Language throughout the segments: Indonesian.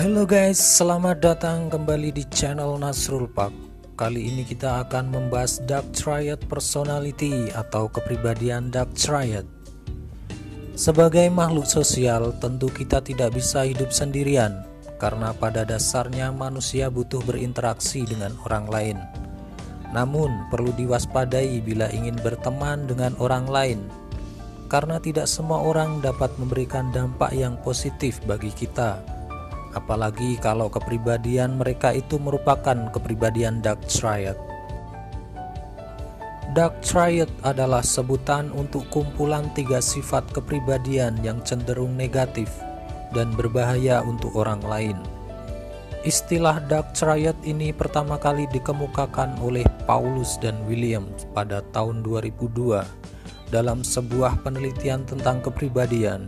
Halo guys, selamat datang kembali di channel Nasrul Pak. Kali ini kita akan membahas Dark Triad Personality atau kepribadian Dark Triad. Sebagai makhluk sosial, tentu kita tidak bisa hidup sendirian karena pada dasarnya manusia butuh berinteraksi dengan orang lain. Namun, perlu diwaspadai bila ingin berteman dengan orang lain karena tidak semua orang dapat memberikan dampak yang positif bagi kita. Apalagi kalau kepribadian mereka itu merupakan kepribadian Dark Triad. Dark Triad adalah sebutan untuk kumpulan tiga sifat kepribadian yang cenderung negatif dan berbahaya untuk orang lain. Istilah Dark Triad ini pertama kali dikemukakan oleh Paulus dan William pada tahun 2002 dalam sebuah penelitian tentang kepribadian.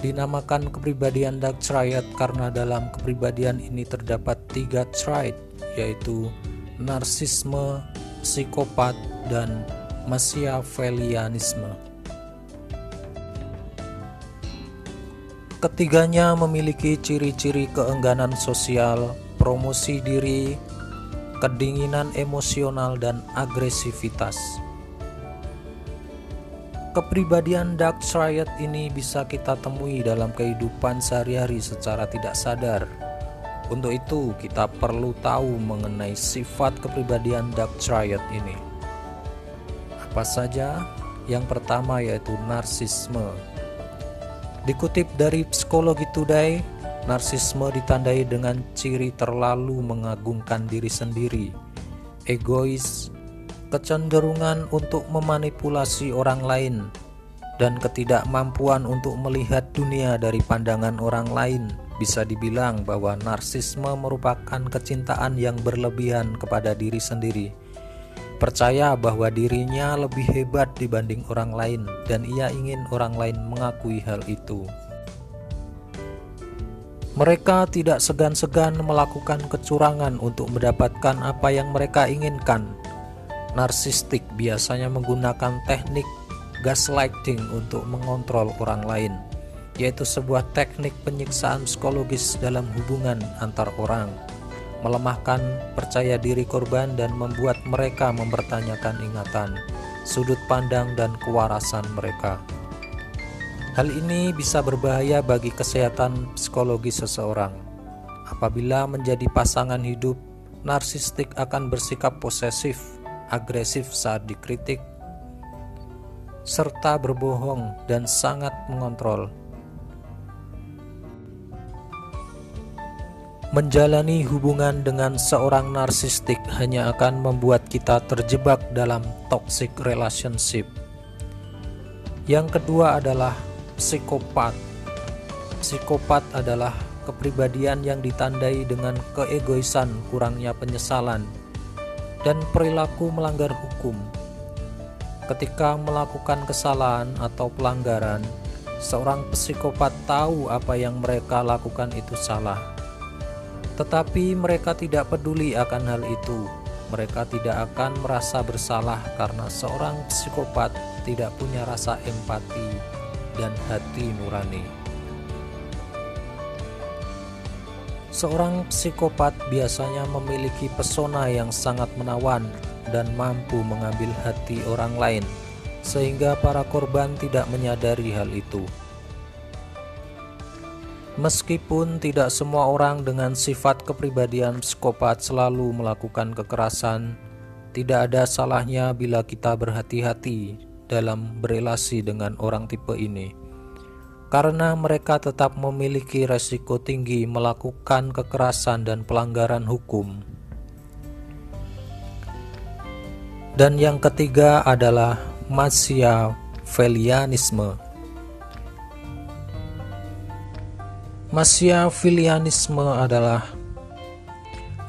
Dinamakan kepribadian dark triad karena dalam kepribadian ini terdapat tiga trait yaitu narsisme, psikopat, dan machiavellianisme. Ketiganya memiliki ciri-ciri keengganan sosial, promosi diri, kedinginan emosional, dan agresivitas. Kepribadian dark triad ini bisa kita temui dalam kehidupan sehari-hari secara tidak sadar. Untuk itu, kita perlu tahu mengenai sifat kepribadian dark triad ini. Apa saja? Yang pertama yaitu narsisme. Dikutip dari Psikologi Today, narsisme ditandai dengan ciri terlalu mengagungkan diri sendiri, egois, kecenderungan untuk memanipulasi orang lain, dan ketidakmampuan untuk melihat dunia dari pandangan orang lain. Bisa dibilang bahwa narsisme merupakan kecintaan yang berlebihan kepada diri sendiri. Percaya bahwa dirinya lebih hebat dibanding orang lain, dan ia ingin orang lain mengakui hal itu. Mereka tidak segan-segan melakukan kecurangan untuk mendapatkan apa yang mereka inginkan, narsistik biasanya menggunakan teknik gaslighting untuk mengontrol orang lain, yaitu sebuah teknik penyiksaan psikologis dalam hubungan antar orang, melemahkan percaya diri korban dan membuat mereka mempertanyakan ingatan, sudut pandang dan kewarasan mereka. Hal ini bisa berbahaya bagi kesehatan psikologi seseorang. Apabila menjadi pasangan hidup, narsistik akan bersikap posesif agresif saat dikritik, serta berbohong dan sangat mengontrol. Menjalani hubungan dengan seorang narsistik hanya akan membuat kita terjebak dalam toxic relationship. Yang kedua adalah psikopat. Psikopat adalah kepribadian yang ditandai dengan keegoisan, kurangnya penyesalan, dan perilaku melanggar hukum. Ketika melakukan kesalahan atau pelanggaran, seorang psikopat tahu apa yang mereka lakukan itu salah. Tetapi mereka tidak peduli akan hal itu. Mereka tidak akan merasa bersalah karena seorang psikopat tidak punya rasa empati dan hati nurani. Seorang psikopat biasanya memiliki pesona yang sangat menawan dan mampu mengambil hati orang lain, sehingga para korban tidak menyadari hal itu. Meskipun tidak semua orang dengan sifat kepribadian psikopat selalu melakukan kekerasan, tidak ada salahnya bila kita berhati-hati dalam berelasi dengan orang tipe ini karena mereka tetap memiliki resiko tinggi melakukan kekerasan dan pelanggaran hukum. Dan yang ketiga adalah Machiavellianisme. Machiavellianisme adalah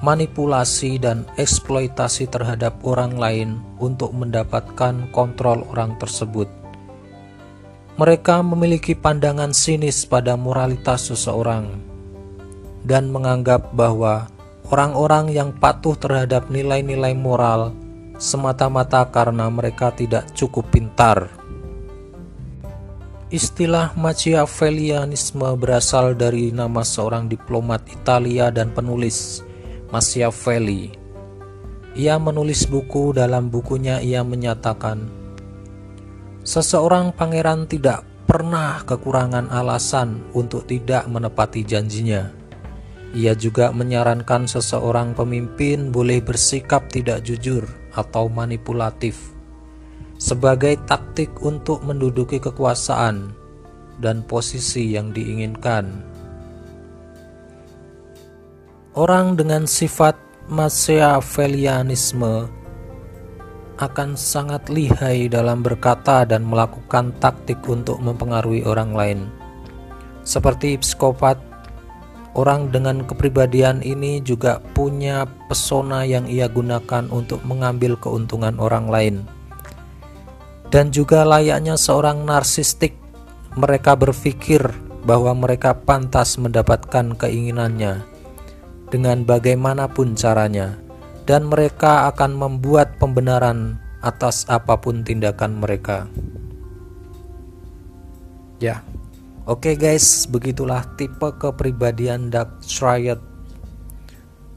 manipulasi dan eksploitasi terhadap orang lain untuk mendapatkan kontrol orang tersebut mereka memiliki pandangan sinis pada moralitas seseorang dan menganggap bahwa orang-orang yang patuh terhadap nilai-nilai moral semata-mata karena mereka tidak cukup pintar. Istilah Machiavellianisme berasal dari nama seorang diplomat Italia dan penulis, Machiavelli. Ia menulis buku dalam bukunya ia menyatakan, Seseorang pangeran tidak pernah kekurangan alasan untuk tidak menepati janjinya. Ia juga menyarankan seseorang pemimpin boleh bersikap tidak jujur atau manipulatif sebagai taktik untuk menduduki kekuasaan dan posisi yang diinginkan. Orang dengan sifat Machiavellianisme akan sangat lihai dalam berkata dan melakukan taktik untuk mempengaruhi orang lain. Seperti psikopat, orang dengan kepribadian ini juga punya pesona yang ia gunakan untuk mengambil keuntungan orang lain dan juga layaknya seorang narsistik, mereka berpikir bahwa mereka pantas mendapatkan keinginannya dengan bagaimanapun caranya, dan mereka akan membuat pembenaran atas apa pun tindakan mereka. Ya, oke okay guys, begitulah tipe kepribadian Dark Triad.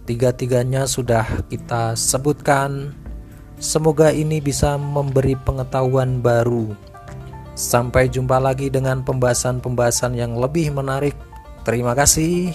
Tiga-tiganya sudah kita sebutkan Semoga ini bisa memberi pengetahuan baru. Sampai jumpa lagi dengan pembahasan-pembahasan yang lebih menarik. Terima kasih.